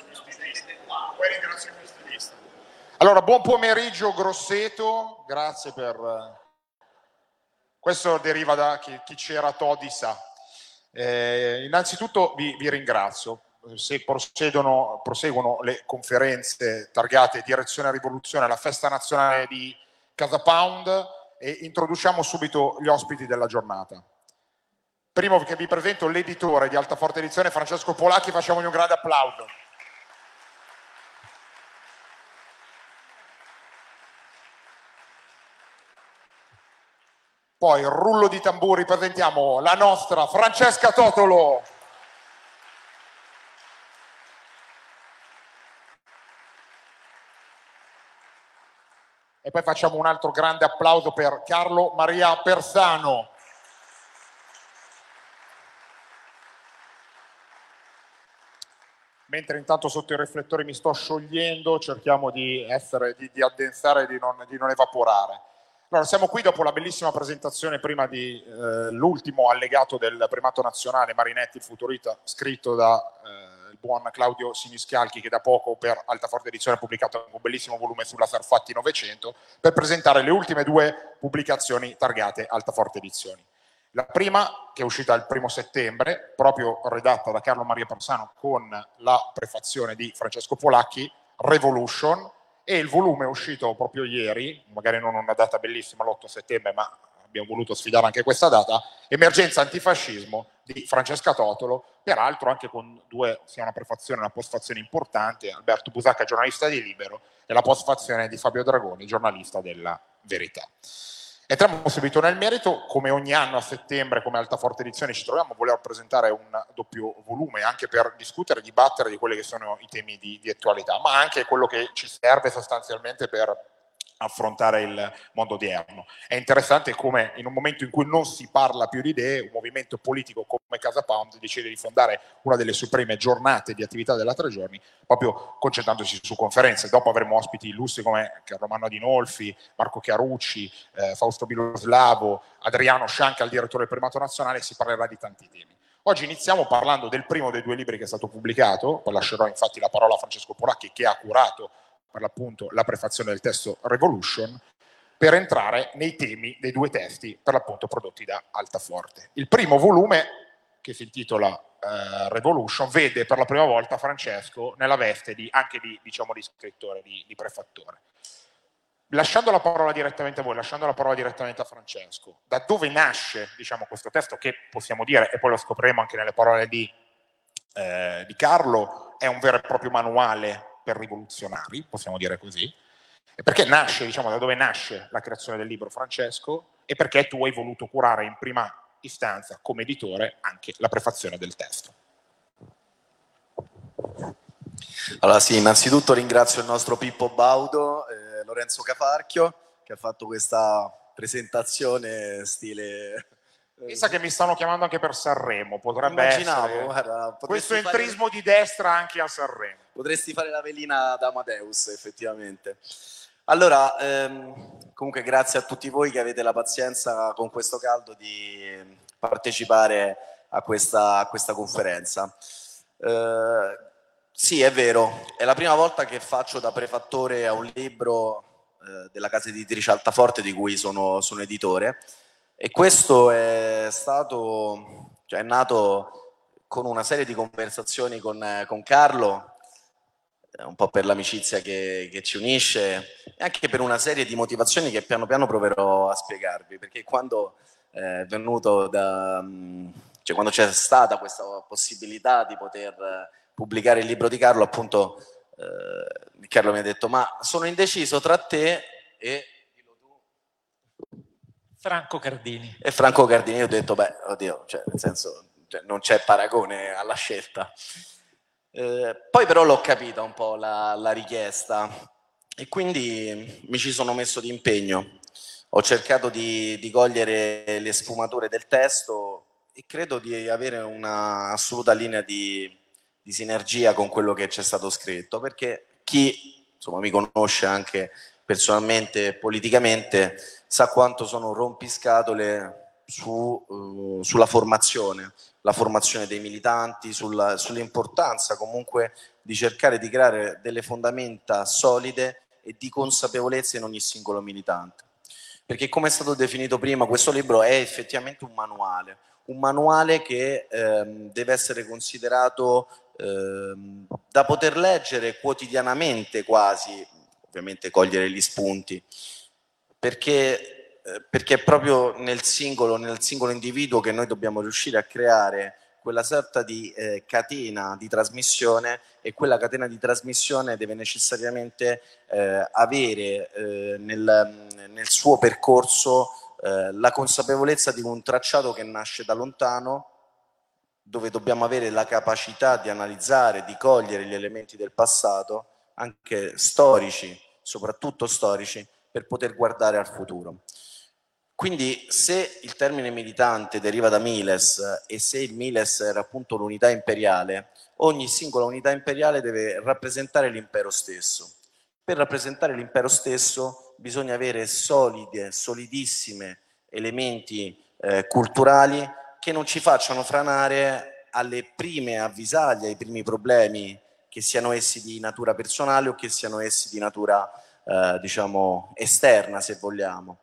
ringrazio gli stilisti. Poi ringrazio gli stilisti. Allora, buon pomeriggio Grosseto, grazie per... Questo deriva da chi, chi c'era Todi sa. Eh, innanzitutto vi, vi ringrazio se proseguono le conferenze targate Direzione Rivoluzione alla festa nazionale di Casa Pound e introduciamo subito gli ospiti della giornata. Primo che vi presento l'editore di Altaforte Edizione, Francesco Polacchi, facciamogli un grande applauso. Poi rullo di tamburi, presentiamo la nostra Francesca Totolo. E poi facciamo un altro grande applauso per Carlo Maria Persano. Mentre intanto sotto i riflettori mi sto sciogliendo, cerchiamo di, essere, di, di addensare e di non, di non evaporare. Allora, siamo qui dopo la bellissima presentazione prima di eh, l'ultimo allegato del primato nazionale Marinetti, il futurista, scritto da eh, buon Claudio Siniscalchi che da poco per Altaforte Edizione ha pubblicato un bellissimo volume sulla Sarfatti 900 per presentare le ultime due pubblicazioni targate Altaforte Edizioni. La prima, che è uscita il primo settembre, proprio redatta da Carlo Maria Persano con la prefazione di Francesco Polacchi, Revolution, e il volume è uscito proprio ieri, magari non una data bellissima, l'8 settembre, ma abbiamo voluto sfidare anche questa data, Emergenza Antifascismo di Francesca Totolo, peraltro anche con due, sia una prefazione e una postfazione importante, Alberto Busacca, giornalista di Libero, e la postfazione di Fabio Dragoni, giornalista della Verità. Entriamo subito nel merito, come ogni anno a settembre, come Altaforte Edizione, ci troviamo a voler presentare un doppio volume anche per discutere e dibattere di quelli che sono i temi di, di attualità, ma anche quello che ci serve sostanzialmente per affrontare il mondo odierno. È interessante come in un momento in cui non si parla più di idee, un movimento politico come Casa Pound decide di fondare una delle sue prime giornate di attività della tre giorni, proprio concentrandosi su conferenze. Dopo avremo ospiti illustri come Romano Adinolfi, Marco Chiarucci, eh, Fausto Biloslavo, Adriano Scianca, il direttore del primato nazionale, si parlerà di tanti temi. Oggi iniziamo parlando del primo dei due libri che è stato pubblicato, poi lascerò infatti la parola a Francesco Polacchi che ha curato per l'appunto la prefazione del testo Revolution, per entrare nei temi dei due testi per l'appunto prodotti da Altaforte. Il primo volume, che si intitola uh, Revolution, vede per la prima volta Francesco nella veste di, anche di, diciamo, di scrittore, di, di prefattore. Lasciando la parola direttamente a voi, lasciando la parola direttamente a Francesco, da dove nasce diciamo, questo testo che possiamo dire, e poi lo scopriremo anche nelle parole di, eh, di Carlo, è un vero e proprio manuale per rivoluzionari, possiamo dire così, perché nasce, diciamo, da dove nasce la creazione del libro Francesco e perché tu hai voluto curare in prima istanza, come editore, anche la prefazione del testo. Allora sì, innanzitutto ringrazio il nostro Pippo Baudo, eh, Lorenzo Caparchio, che ha fatto questa presentazione stile Pensa che mi stanno chiamando anche per Sanremo, potrebbe Immaginavo, essere. Guarda, Questo entrismo fare... di destra anche a Sanremo. Potresti fare la velina da Amadeus, effettivamente. Allora, ehm, comunque grazie a tutti voi che avete la pazienza con questo caldo di partecipare a questa, a questa conferenza. Eh, sì, è vero, è la prima volta che faccio da prefattore a un libro eh, della casa editrice Altaforte di cui sono, sono editore e questo è stato, cioè è nato con una serie di conversazioni con, con Carlo, eh, un po' per l'amicizia che, che, ci unisce e anche per una serie di motivazioni che piano piano proverò a spiegarvi, perché quando eh, è venuto da, cioè quando c'è stata questa possibilità di poter pubblicare il libro di Carlo, appunto eh, Carlo mi ha detto ma sono indeciso tra te e Franco Cardini. E Franco Cardini, io ho detto, beh, oddio, cioè, nel senso, cioè, non c'è paragone alla scelta. Eh, poi però l'ho capita un po' la, la richiesta e quindi mi ci sono messo di impegno. Ho cercato di, di cogliere le sfumature del testo e credo di avere una assoluta linea di, di sinergia con quello che c'è stato scritto, perché chi insomma, mi conosce anche personalmente e politicamente sa quanto sono rompiscatole su, uh, sulla formazione, la formazione dei militanti, sulla, sull'importanza comunque di cercare di creare delle fondamenta solide e di consapevolezza in ogni singolo militante. Perché come è stato definito prima, questo libro è effettivamente un manuale, un manuale che ehm, deve essere considerato ehm, da poter leggere quotidianamente quasi, ovviamente cogliere gli spunti, perché, eh, perché è proprio nel singolo, nel singolo individuo che noi dobbiamo riuscire a creare quella sorta di eh, catena di trasmissione e quella catena di trasmissione deve necessariamente eh, avere eh, nel, nel, suo percorso eh, la consapevolezza di un tracciato che nasce da lontano, dove dobbiamo avere la capacità di analizzare, di cogliere gli elementi del passato, anche storici, soprattutto storici, per poter guardare al futuro. Quindi se il termine militante deriva da Miles e se il Miles era appunto l'unità imperiale, ogni singola unità imperiale deve rappresentare l'impero stesso. Per rappresentare l'impero stesso bisogna avere solide, solidissime elementi eh, culturali che non ci facciano franare alle prime avvisaglie, ai primi problemi, che siano essi di natura personale o che siano essi di natura, eh, diciamo, esterna, se vogliamo.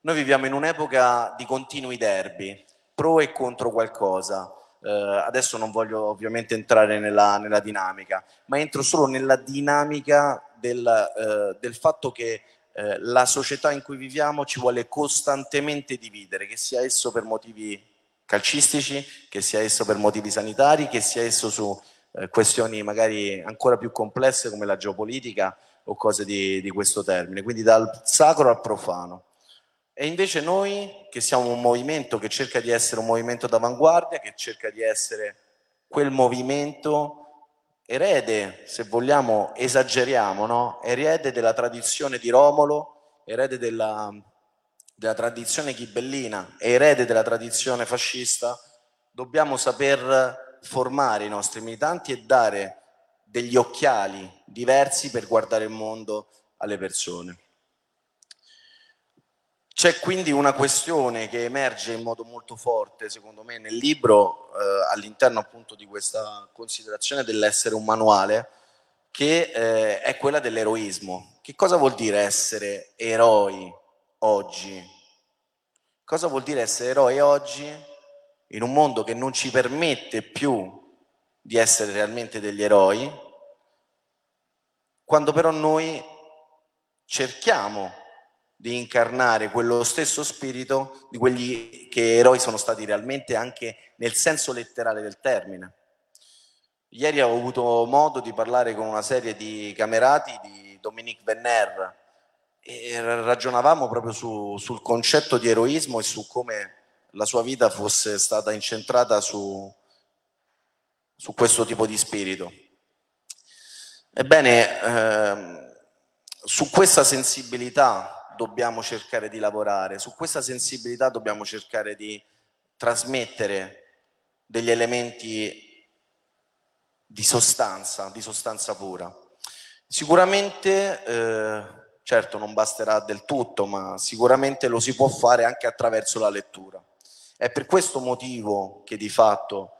Noi viviamo in un'epoca di continui derby, pro e contro qualcosa. Eh, adesso non voglio ovviamente entrare nella, nella, dinamica, ma entro solo nella dinamica del, eh, del fatto che eh, la società in cui viviamo ci vuole costantemente dividere, che sia esso per motivi calcistici, che sia esso per motivi sanitari, che sia esso su eh, questioni magari ancora più complesse come la geopolitica o cose di, di questo termine, quindi dal sacro al profano. E invece noi, che siamo un movimento che cerca di essere un movimento d'avanguardia, che cerca di essere quel movimento erede, se vogliamo esageriamo, no? erede della tradizione di Romolo, erede della, della tradizione ghibellina, erede della tradizione fascista, dobbiamo saper formare i nostri militanti e dare degli occhiali diversi per guardare il mondo alle persone. C'è quindi una questione che emerge in modo molto forte, secondo me, nel libro, eh, all'interno appunto di questa considerazione dell'essere un manuale, che eh, è quella dell'eroismo. Che cosa vuol dire essere eroi oggi? Cosa vuol dire essere eroi oggi in un mondo che non ci permette più di essere realmente degli eroi, quando però noi cerchiamo di incarnare quello stesso spirito di quelli che eroi sono stati realmente anche nel senso letterale del termine. Ieri ho avuto modo di parlare con una serie di camerati di Dominique Venner e ragionavamo proprio su, sul concetto di eroismo e su come la sua vita fosse stata incentrata su, su questo tipo di spirito. Ebbene, eh, su questa sensibilità dobbiamo cercare di lavorare, su questa sensibilità dobbiamo cercare di trasmettere degli elementi di sostanza, di sostanza pura. Sicuramente, eh, certo non basterà del tutto, ma sicuramente lo si può fare anche attraverso la lettura. È per questo motivo che di fatto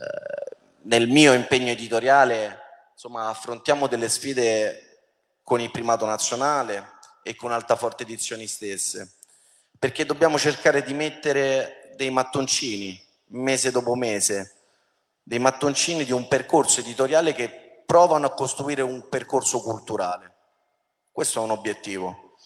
eh, nel mio impegno editoriale insomma, affrontiamo delle sfide con il primato nazionale, e con Altaforte Edizioni stesse, perché dobbiamo cercare di mettere dei mattoncini mese dopo mese, dei mattoncini di un percorso editoriale che provano a costruire un percorso culturale. Questo è un obiettivo.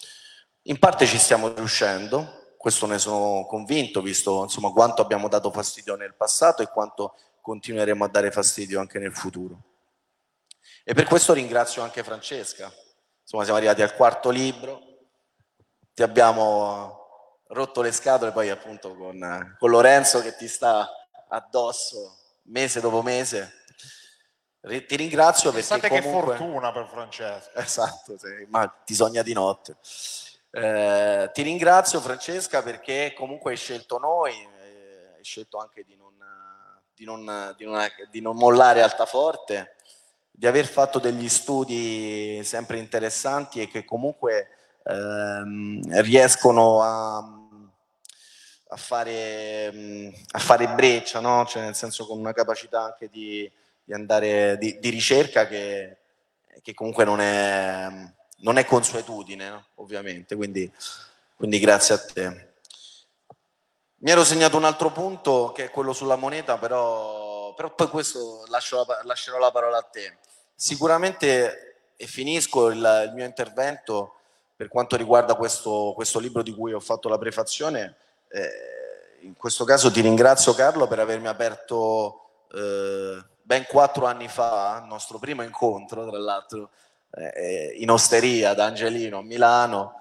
In parte ci stiamo riuscendo, questo ne sono convinto, visto insomma, quanto abbiamo dato fastidio nel passato e quanto continueremo a dare fastidio anche nel futuro. E per questo ringrazio anche Francesca, insomma siamo arrivati al quarto libro, ti abbiamo rotto le scatole poi appunto con, con Lorenzo che ti sta addosso mese dopo mese. Ti ringrazio perché Pensate comunque... che fortuna per Francesco. Esatto, sì, ma ti sogna di notte. Eh, ti ringrazio Francesca perché comunque hai scelto noi, eh, hai scelto anche di non, di non, di non, di non mollare Altaforte di aver fatto degli studi sempre interessanti e che comunque ehm, riescono a, a fare, a fare breccia, no? cioè nel senso con una capacità anche di, di andare di, di ricerca che, che, comunque non è, non è consuetudine, no? ovviamente, quindi, quindi grazie a te. Mi ero segnato un altro punto che è quello sulla moneta, però, però poi questo lascio la, lascerò la parola a te. Sicuramente, e finisco il, il mio intervento per quanto riguarda questo, questo, libro di cui ho fatto la prefazione, eh, in questo caso ti ringrazio Carlo per avermi aperto eh, ben quattro anni fa, il nostro primo incontro, tra l'altro, eh, in osteria da Angelino a Milano,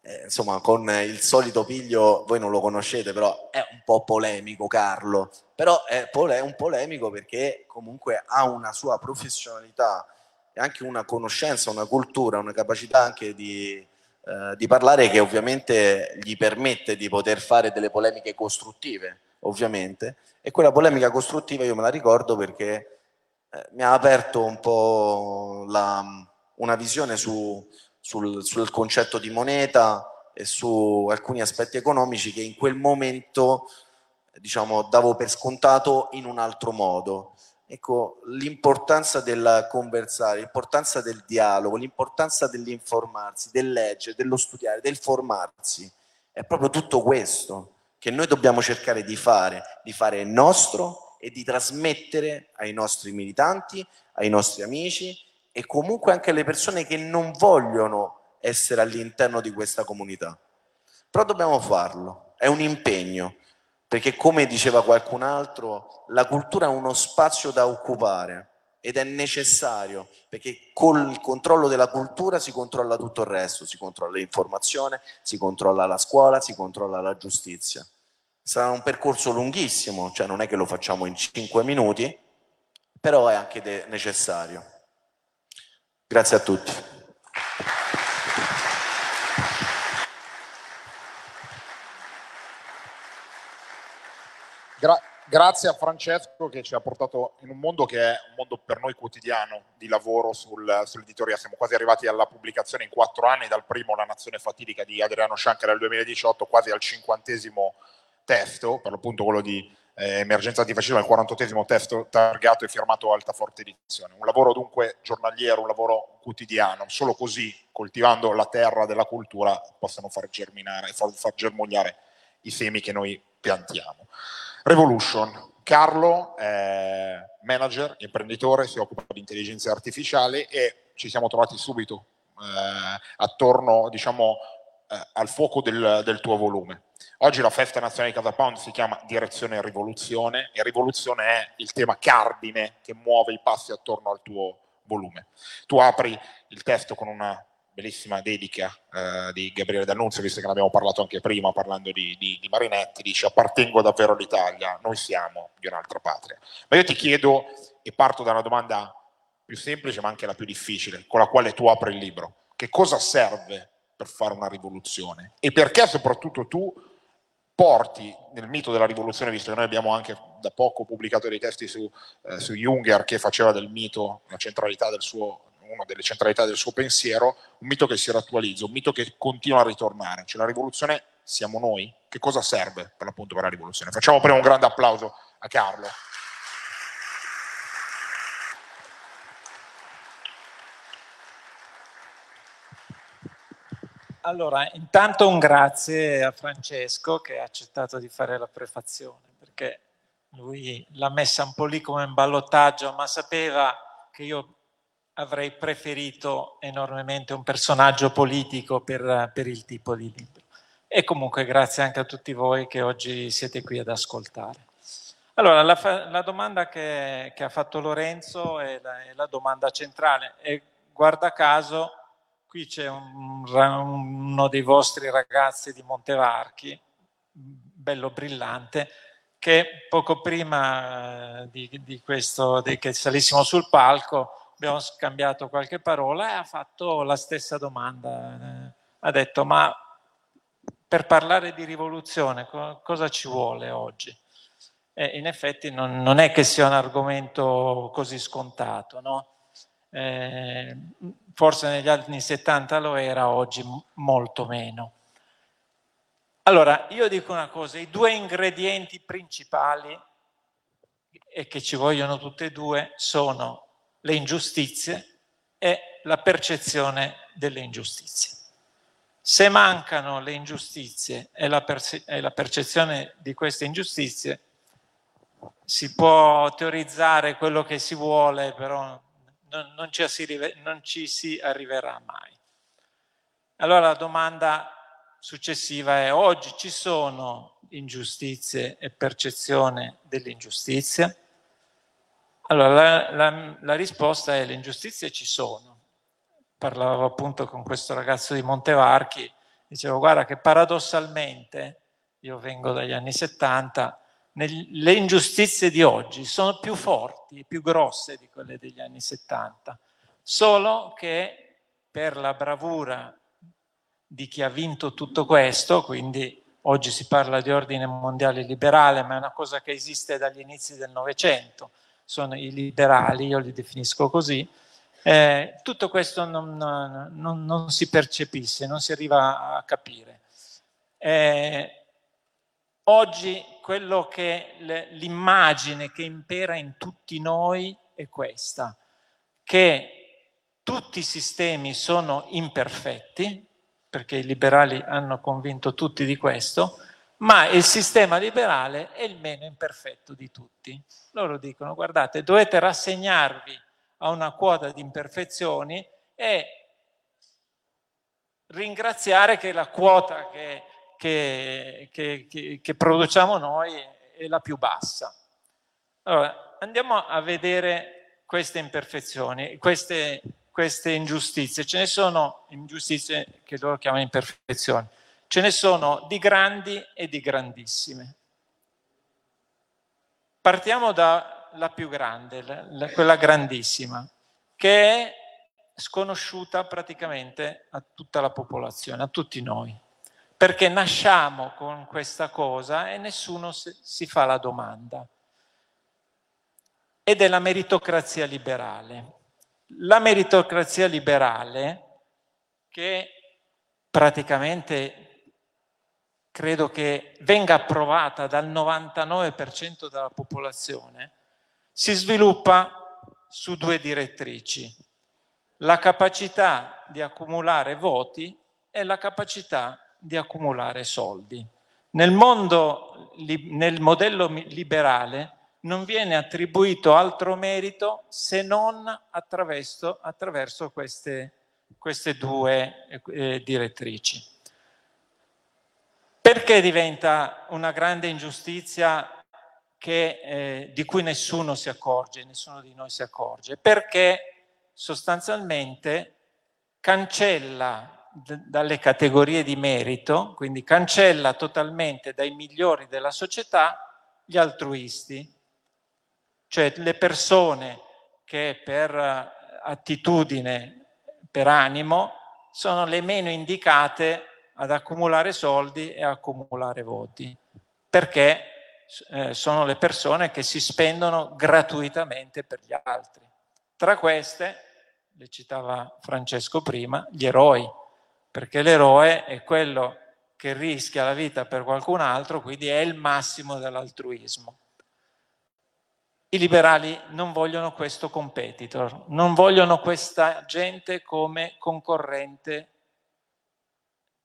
eh, insomma con il solito piglio, voi non lo conoscete, però è un po' polemico Carlo, però è un polemico perché comunque ha una sua professionalità e anche una conoscenza, una cultura, una capacità anche di, eh, di parlare che ovviamente gli permette di poter fare delle polemiche costruttive, ovviamente, e quella polemica costruttiva io me la ricordo perché eh, mi ha aperto un po' la, una visione su, sul, sul concetto di moneta e su alcuni aspetti economici che in quel momento diciamo, davo per scontato in un altro modo. Ecco, l'importanza del conversare, l'importanza del dialogo, l'importanza dell'informarsi, del leggere, dello studiare, del formarsi, è proprio tutto questo che noi dobbiamo cercare di fare, di fare nostro e di trasmettere ai nostri militanti, ai nostri amici e comunque anche alle persone che non vogliono essere all'interno di questa comunità. Però dobbiamo farlo, è un impegno, perché come diceva qualcun altro, la cultura è uno spazio da occupare ed è necessario, perché con il controllo della cultura si controlla tutto il resto, si controlla l'informazione, si controlla la scuola, si controlla la giustizia. Sarà un percorso lunghissimo, cioè non è che lo facciamo in cinque minuti, però è anche necessario. Grazie a tutti. Gra- grazie a Francesco che ci ha portato in un mondo che è un mondo per noi quotidiano di lavoro sul, sull'editoria. Siamo quasi arrivati alla pubblicazione in quattro anni, dal primo La nazione fatidica di Adriano Scianca nel 2018, quasi al cinquantesimo testo, per l'appunto quello di eh, Emergenza antifascismo, il 48esimo testo targato e firmato Altaforte Edizione. Un lavoro dunque giornaliero, un lavoro quotidiano, solo così, coltivando la terra della cultura, possono far germinare, far, far germogliare i semi che noi piantiamo. Revolution. Carlo è manager, imprenditore, si occupa di intelligenza artificiale e ci siamo trovati subito eh, attorno diciamo, eh, al fuoco del, del tuo volume Oggi la festa nazionale di Casa Pound si chiama Direzione Rivoluzione e rivoluzione è il tema cardine che muove i passi attorno al tuo volume. Tu apri il testo con una bellissima dedica eh, di Gabriele D'Annunzio, visto che ne abbiamo parlato anche prima parlando di, di, di Marinetti, dice appartengo davvero all'Italia, noi siamo di un'altra patria. Ma io ti chiedo, e parto da una domanda più semplice ma anche la più difficile, con la quale tu apri il libro, che cosa serve per fare una rivoluzione e perché soprattutto tu porti nel mito della rivoluzione, visto che noi abbiamo anche da poco pubblicato dei testi su, eh, su Junger che faceva del mito la centralità del suo, una delle centralità del suo pensiero, un mito che si rattualizza, un mito che continua a ritornare. Cioè la rivoluzione siamo noi? Che cosa serve per l'appunto per la rivoluzione? Facciamo prima un grande applauso a Carlo. Allora, intanto un grazie a Francesco che ha accettato di fare la prefazione, perché lui l'ha messa un po' lì come in ballottaggio, ma sapeva che io avrei preferito enormemente un personaggio politico per, per il tipo di libro. E comunque grazie anche a tutti voi che oggi siete qui ad ascoltare. Allora, la, la domanda che, che, ha fatto Lorenzo è la, è la domanda centrale e guarda caso Qui c'è un, uno dei vostri ragazzi di Montevarchi, bello brillante, che poco prima eh, di, di questo, di che salissimo sul palco, abbiamo scambiato qualche parola e ha fatto la stessa domanda. Ha detto, ma per parlare di rivoluzione cosa ci vuole oggi? E in effetti non, non, è che sia un argomento così scontato, no? Eh, forse negli anni 70 lo era, oggi molto meno. Allora, io dico una cosa, i due ingredienti principali e che ci vogliono tutte e due sono le ingiustizie e la percezione delle ingiustizie. Se mancano le ingiustizie e la, perce- e la percezione di queste ingiustizie, si può teorizzare quello che si vuole, però non, non, ci, non ci si arriverà mai. Allora la domanda successiva è oggi ci sono ingiustizie e percezione dell'ingiustizia? Allora la, la, la risposta è le ingiustizie ci sono. Parlavo appunto con questo ragazzo di Montevarchi, dicevo guarda che paradossalmente, io vengo dagli anni 70, le ingiustizie di oggi sono più forti, più grosse di quelle degli anni 70, solo che per la bravura di chi ha vinto tutto questo, quindi oggi si parla di ordine mondiale liberale, ma è una cosa che esiste dagli inizi del Novecento, sono i liberali, io li definisco così, eh, tutto questo non, non, non, si percepisce, non si arriva a capire. Eh, oggi quello che l'immagine che impera in tutti noi è questa, che tutti i sistemi sono imperfetti, perché i liberali hanno convinto tutti di questo, ma il sistema liberale è il meno imperfetto di tutti. Loro dicono, guardate, dovete rassegnarvi a una quota di imperfezioni e ringraziare che la quota che, che, che, che produciamo noi è la più bassa. Allora, andiamo a vedere queste imperfezioni, queste queste ingiustizie. Ce ne sono ingiustizie che loro chiamano imperfezioni. Ce ne sono di grandi e di grandissime. Partiamo dalla più grande, la, quella grandissima, che è sconosciuta praticamente a tutta la popolazione, a tutti noi, perché nasciamo con questa cosa e nessuno si fa la domanda. Ed è la meritocrazia liberale la meritocrazia liberale, che praticamente credo che venga approvata dal 99% della popolazione, si sviluppa su due direttrici. La capacità di accumulare voti e la capacità di accumulare soldi. Nel mondo, nel modello liberale, non viene attribuito altro merito se non attraverso, attraverso queste, queste, due eh, direttrici. Perché diventa una grande ingiustizia che, eh, di cui nessuno si accorge, nessuno di noi si accorge? Perché sostanzialmente cancella dalle categorie di merito, quindi cancella totalmente dai migliori della società gli altruisti, cioè le persone che per eh, attitudine, per animo, sono le meno indicate ad accumulare soldi e accumulare voti, perché eh, sono le persone che si spendono gratuitamente per gli altri. Tra queste, le citava Francesco prima, gli eroi, perché l'eroe è quello che rischia la vita per qualcun altro, quindi è il massimo dell'altruismo. I liberali non vogliono questo competitor, non vogliono questa gente come concorrente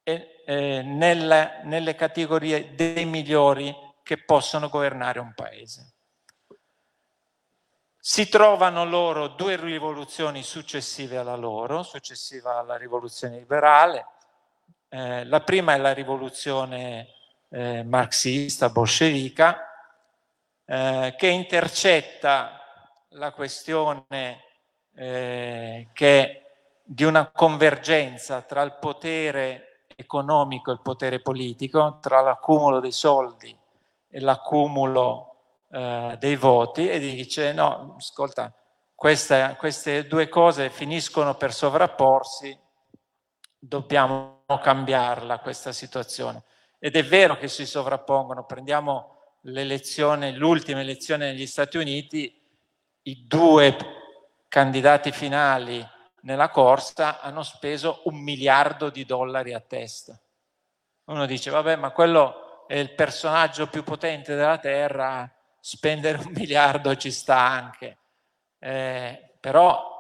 eh, nelle, nelle categorie dei migliori che possono governare un paese. Si trovano loro due rivoluzioni successive alla loro, successiva alla rivoluzione liberale. Eh, la prima è la rivoluzione eh, marxista, bolscevica, eh, che intercetta la questione eh, che di una convergenza tra il potere economico e il potere politico, tra l'accumulo dei soldi e l'accumulo eh, dei voti e dice no, ascolta, queste, queste due cose finiscono per sovrapporsi, dobbiamo cambiarla questa situazione. Ed è vero che si sovrappongono, prendiamo l'elezione, l'ultima elezione negli Stati Uniti, i due candidati finali nella corsa hanno speso un miliardo di dollari a testa. Uno dice, vabbè, ma quello è il personaggio più potente della Terra, spendere un miliardo ci sta anche. Eh, però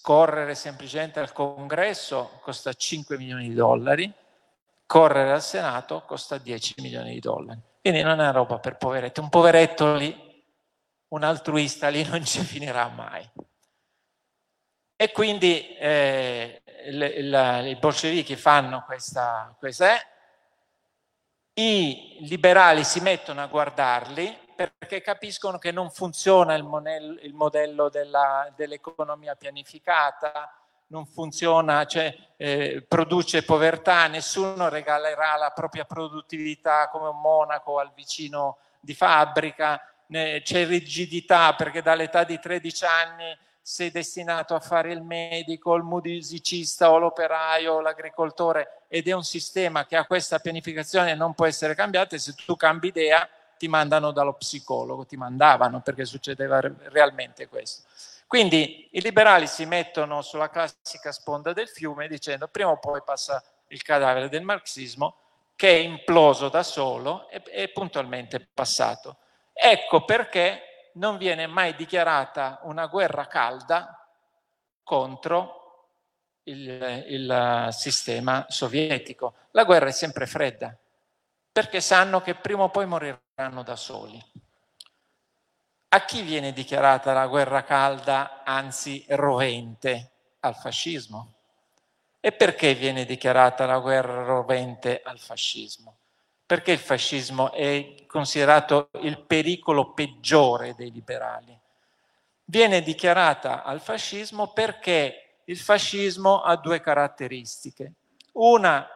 correre semplicemente al congresso costa 5 milioni di dollari, correre al Senato costa 10 milioni di dollari. Quindi non è una roba per poveretti. Un poveretto lì, un altruista lì non ci finirà mai. E quindi eh, i bolscevichi fanno questa, questa è, i liberali si mettono a guardarli perché capiscono che non funziona il, monel, il modello della, dell'economia pianificata, non funziona, cioè eh, produce povertà, nessuno regalerà la propria produttività come un monaco al vicino di fabbrica, c'è rigidità perché dall'età di 13 anni sei destinato a fare il medico, il musicista o l'operaio o l'agricoltore ed è un sistema che ha questa pianificazione e non può essere cambiato e se tu cambi idea ti mandano dallo psicologo, ti mandavano perché succedeva realmente questo. Quindi i liberali si mettono sulla classica sponda del fiume dicendo prima o poi passa il cadavere del marxismo che è imploso da solo e, è puntualmente passato. Ecco perché non viene mai dichiarata una guerra calda contro il, il sistema sovietico. La guerra è sempre fredda, perché sanno che prima o poi moriranno da soli. A chi viene dichiarata la guerra calda, anzi rovente? Al fascismo. E perché viene dichiarata la guerra rovente al fascismo? Perché il fascismo è considerato il pericolo peggiore dei liberali. Viene dichiarata al fascismo perché il fascismo ha due caratteristiche. Una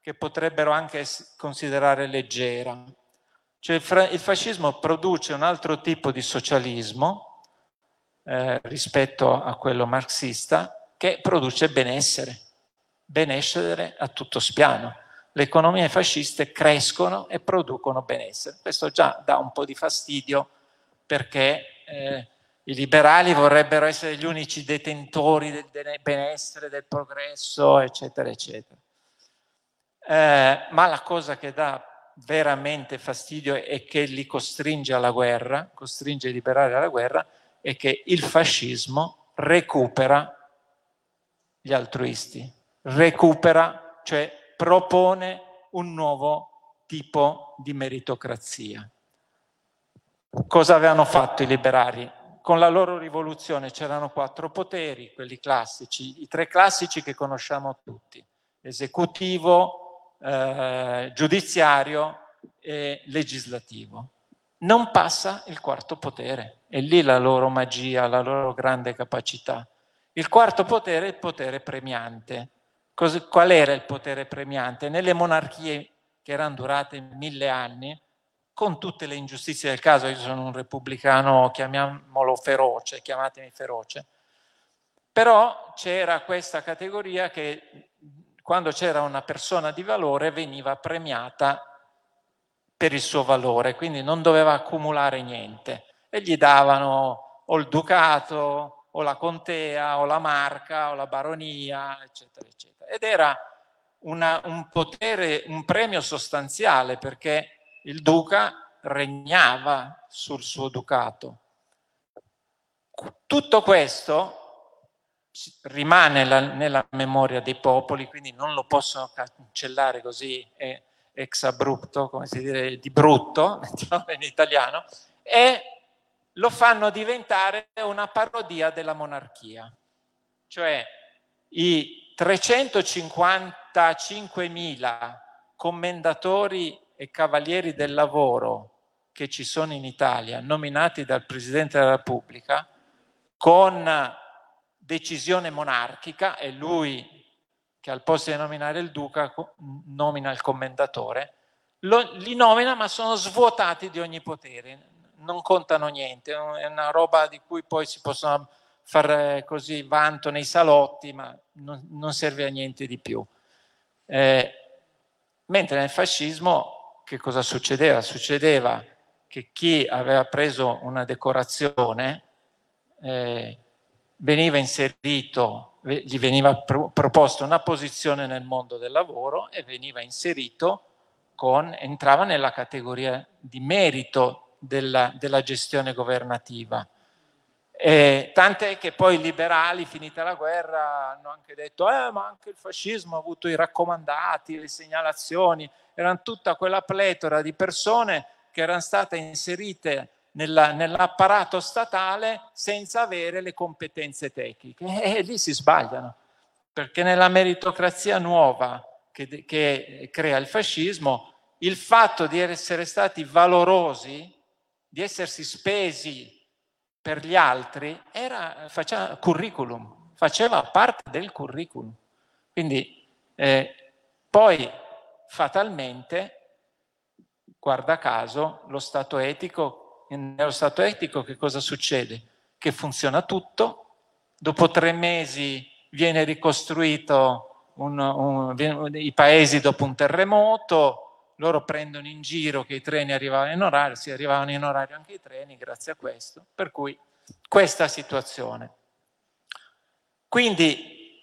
che potrebbero anche considerare leggera, cioè il fascismo produce un altro tipo di socialismo eh, rispetto a quello marxista che produce benessere, benessere a tutto spiano. Le economie fasciste crescono e producono benessere. Questo già dà un po' di fastidio perché eh, i liberali vorrebbero essere gli unici detentori del benessere, del progresso, eccetera, eccetera. Eh, ma la cosa che dà veramente fastidio e che li costringe alla guerra, costringe i liberali alla guerra, è che il fascismo recupera gli altruisti, recupera, cioè propone un nuovo tipo di meritocrazia. Cosa avevano fatto i liberali? Con la loro rivoluzione c'erano quattro poteri, quelli classici, i tre classici che conosciamo tutti, esecutivo, eh, giudiziario e legislativo. Non passa il quarto potere, è lì la loro magia, la loro grande capacità. Il quarto potere è il potere premiante. Cos- qual era il potere premiante? Nelle monarchie che erano durate mille anni, con tutte le ingiustizie del caso, io sono un repubblicano, chiamiamolo feroce, chiamatemi feroce, però c'era questa categoria che quando c'era una persona di valore veniva premiata per il suo valore, quindi non doveva accumulare niente e gli davano o il ducato o la contea o la marca o la baronia, eccetera, eccetera. Ed era una, un potere, un premio sostanziale perché il duca regnava sul suo ducato. Tutto questo rimane la, nella memoria dei popoli, quindi non lo possono cancellare così eh, ex abrupto, come si dice, di brutto, in italiano, e lo fanno diventare una parodia della monarchia. Cioè i 355.000 commendatori e cavalieri del lavoro che ci sono in Italia, nominati dal Presidente della Repubblica, con decisione monarchica, è lui che al posto di nominare il duca nomina il commendatore, lo, li nomina ma sono svuotati di ogni potere, non contano niente, è una roba di cui poi si possono fare così vanto nei salotti, ma non, non serve a niente di più. Eh, mentre nel fascismo che cosa succedeva? Succedeva che chi aveva preso una decorazione eh, veniva inserito gli veniva pro- proposta una posizione nel mondo del lavoro e veniva inserito con, entrava nella categoria di merito della, della gestione governativa. E tant'è che poi i liberali, finita la guerra, hanno anche detto eh, ma anche il fascismo ha avuto i raccomandati, le segnalazioni, erano tutta quella pletora di persone che erano state inserite nella, nell'apparato statale senza avere le competenze tecniche. E, e lì si sbagliano, perché nella meritocrazia nuova che, che crea il fascismo, il fatto di essere stati valorosi, di essersi spesi per gli altri, era, faceva curriculum, faceva parte del curriculum. Quindi eh, poi fatalmente, guarda caso, lo Stato etico nello stato etico che cosa succede? Che funziona tutto, dopo tre mesi viene ricostruito un, un, i paesi dopo un terremoto, loro prendono in giro che i treni arrivavano in orario, si arrivavano in orario anche i treni grazie a questo, per cui questa situazione. Quindi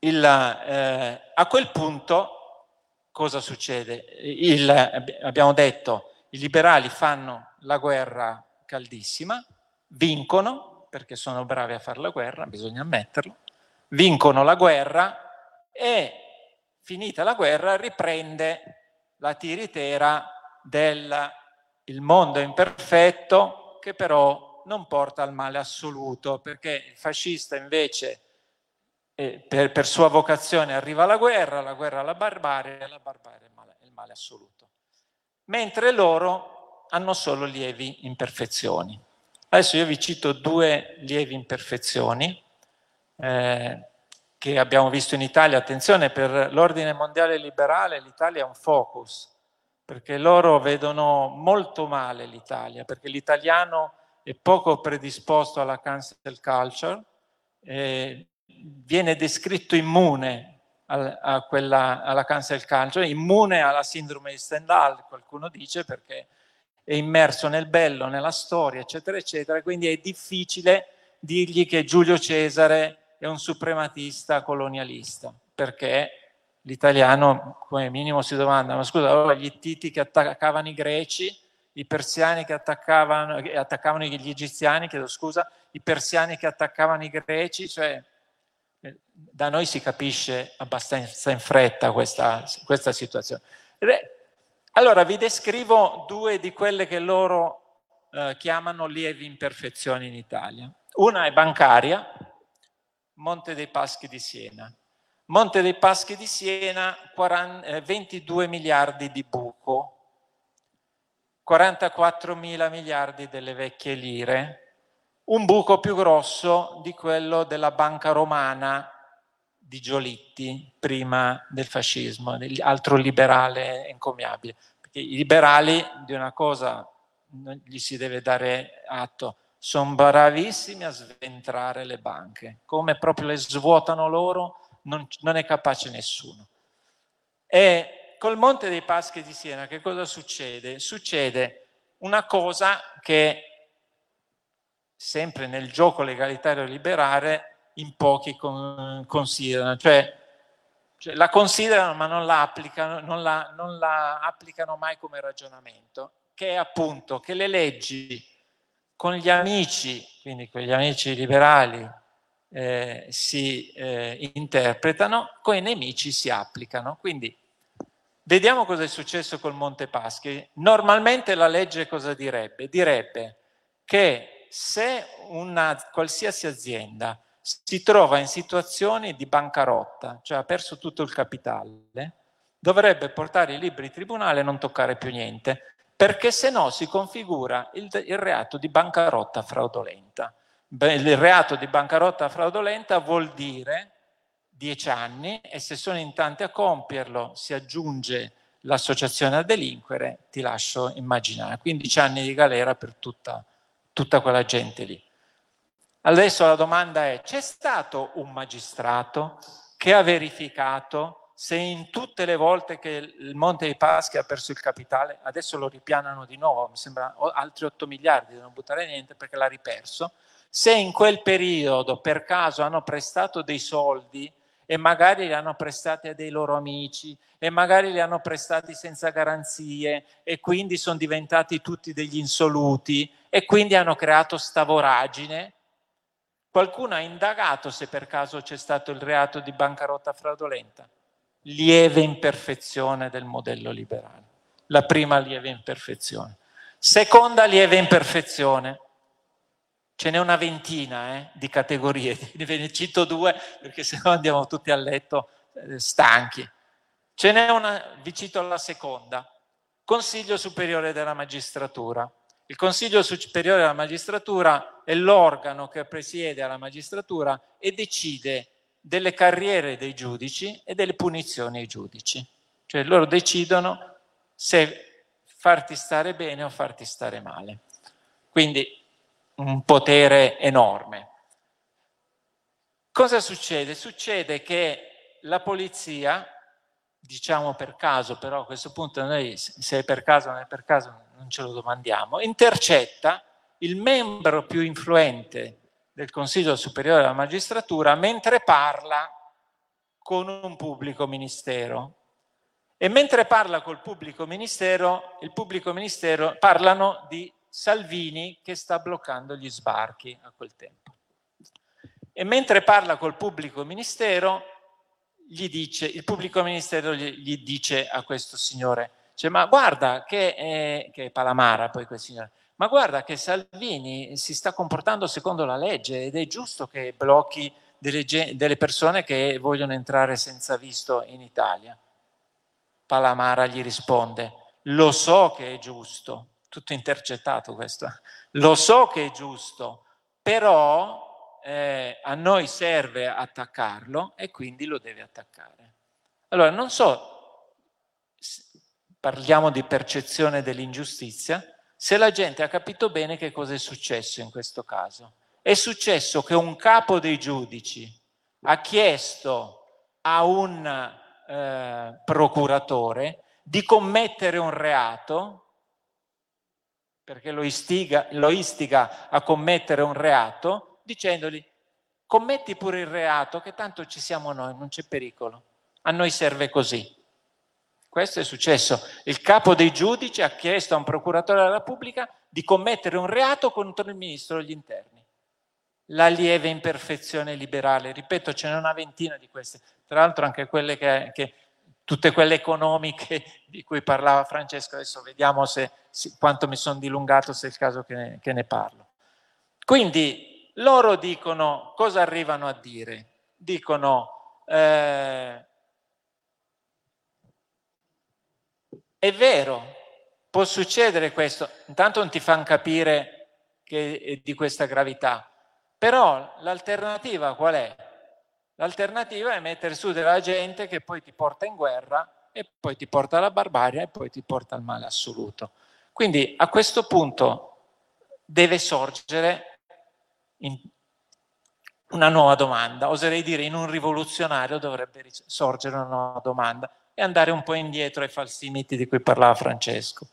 il, eh, a quel punto cosa succede? Il, abbiamo detto i liberali fanno la guerra caldissima, vincono, perché sono bravi a fare la guerra, bisogna ammetterlo, vincono la guerra e finita la guerra riprende la tiritera del mondo imperfetto che però non porta al male assoluto, perché il fascista invece eh, per, per, sua vocazione arriva alla guerra, la guerra alla barbarie, la barbarie è il male, il male assoluto mentre loro hanno solo lievi imperfezioni. Adesso io vi cito due lievi imperfezioni eh, che abbiamo visto in Italia. Attenzione, per l'ordine mondiale liberale l'Italia è un focus, perché loro vedono molto male l'Italia, perché l'italiano è poco predisposto alla cancel culture, viene descritto immune a quella, alla cancel culture, immune alla sindrome di Stendhal, qualcuno dice, perché è immerso nel bello, nella storia, eccetera, eccetera, quindi è difficile dirgli che Giulio Cesare è un suprematista colonialista, perché l'italiano come minimo si domanda, ma scusa, allora gli Ittiti che attaccavano i greci, i persiani che attaccavano, attaccavano gli egiziani, chiedo scusa, i persiani che attaccavano i greci, cioè da noi si capisce abbastanza in fretta questa, questa situazione. Allora vi descrivo due di quelle che loro eh, chiamano lievi imperfezioni in Italia. Una è bancaria, Monte dei Paschi di Siena. Monte dei Paschi di Siena, 40, eh, 22 miliardi di buco, 44 mila miliardi delle vecchie lire, un buco più grosso di quello della banca romana di Giolitti prima del fascismo, altro liberale encomiabile. Perché i liberali di una cosa non gli si deve dare atto, sono bravissimi a sventrare le banche, come proprio le svuotano loro non, non è capace nessuno. E col Monte dei Paschi di Siena che cosa succede? Succede una cosa che sempre nel gioco legalitario liberale in pochi con, considerano, cioè, cioè, la considerano ma non la, applicano, non, la, non la applicano mai come ragionamento, che è appunto che le leggi con gli amici, quindi con gli amici liberali, eh, si eh, interpretano, con i nemici si applicano. Quindi vediamo cosa è successo col Monte Paschi. Normalmente la legge cosa direbbe? Direbbe che se una qualsiasi azienda si trova in situazioni di bancarotta, cioè ha perso tutto il capitale, dovrebbe portare i libri in tribunale e non toccare più niente, perché se no si configura il, il reato di bancarotta fraudolenta. Il reato di bancarotta fraudolenta vuol dire dieci anni e se sono in tanti a compierlo si aggiunge l'associazione a delinquere, ti lascio immaginare. 15 anni di galera per tutta tutta quella gente lì. Adesso la domanda è, c'è stato un magistrato che ha verificato se in tutte le volte che il Monte dei Paschi ha perso il capitale, adesso lo ripianano di nuovo, mi sembra altri 8 miliardi non buttare niente perché l'ha riperso, se in quel periodo per caso hanno prestato dei soldi e magari li hanno prestati a dei loro amici e magari li hanno prestati senza garanzie e quindi sono diventati tutti degli insoluti e quindi hanno creato sta voragine. Qualcuno ha indagato se per caso c'è stato il reato di bancarotta fraudolenta? Lieve imperfezione del modello liberale. La prima lieve imperfezione. Seconda lieve imperfezione ce n'è una ventina eh, di categorie, ne cito due perché sennò andiamo tutti a letto eh, stanchi. Ce n'è una, vi cito la seconda, Consiglio Superiore della Magistratura. Il Consiglio Superiore della Magistratura è l'organo che presiede alla magistratura e decide delle carriere dei giudici e delle punizioni ai giudici. Cioè loro decidono se farti stare bene o farti stare male. Quindi un potere enorme. Cosa succede? Succede che la polizia, diciamo per caso, però a questo punto noi se è per caso o non è per caso non ce lo domandiamo, intercetta il membro più influente del Consiglio Superiore della Magistratura mentre parla con un pubblico ministero. E mentre parla col pubblico ministero, il pubblico ministero parlano di Salvini che sta bloccando gli sbarchi a quel tempo. E mentre parla col pubblico ministero, gli dice, il pubblico ministero gli, gli dice a questo signore, cioè, ma guarda che, è, che è Palamara poi quel signore, ma guarda che Salvini si sta comportando secondo la legge ed è giusto che blocchi delle, delle persone che vogliono entrare senza visto in Italia. Palamara gli risponde, lo so che è giusto, tutto intercettato questo. Lo so che è giusto, però eh, a noi serve attaccarlo e quindi lo deve attaccare. Allora, non so, parliamo di percezione dell'ingiustizia, se la gente ha capito bene che cosa è successo in questo caso. È successo che un capo dei giudici ha chiesto a un eh, procuratore di commettere un reato perché lo istiga, lo istiga a commettere un reato, dicendogli commetti pure il reato che tanto ci siamo noi, non c'è pericolo, a noi serve così. Questo è successo. Il capo dei giudici ha chiesto a un procuratore della Repubblica di commettere un reato contro il ministro degli interni. La lieve imperfezione liberale, ripeto, ce n'è una ventina di queste, tra l'altro anche quelle che, che tutte quelle economiche di cui parlava Francesco, adesso vediamo se, se, quanto mi sono dilungato, se è il caso che ne, che ne parlo. Quindi loro dicono, cosa arrivano a dire? Dicono, eh, è vero, può succedere questo, intanto non ti fanno capire che, di questa gravità, però l'alternativa qual è? L'alternativa è mettere su della gente che poi ti porta in guerra e poi ti porta alla barbarie e poi ti porta al male assoluto. Quindi a questo punto deve sorgere una nuova domanda, oserei dire in un rivoluzionario dovrebbe sorgere una nuova domanda e andare un po' indietro ai falsi miti di cui parlava Francesco.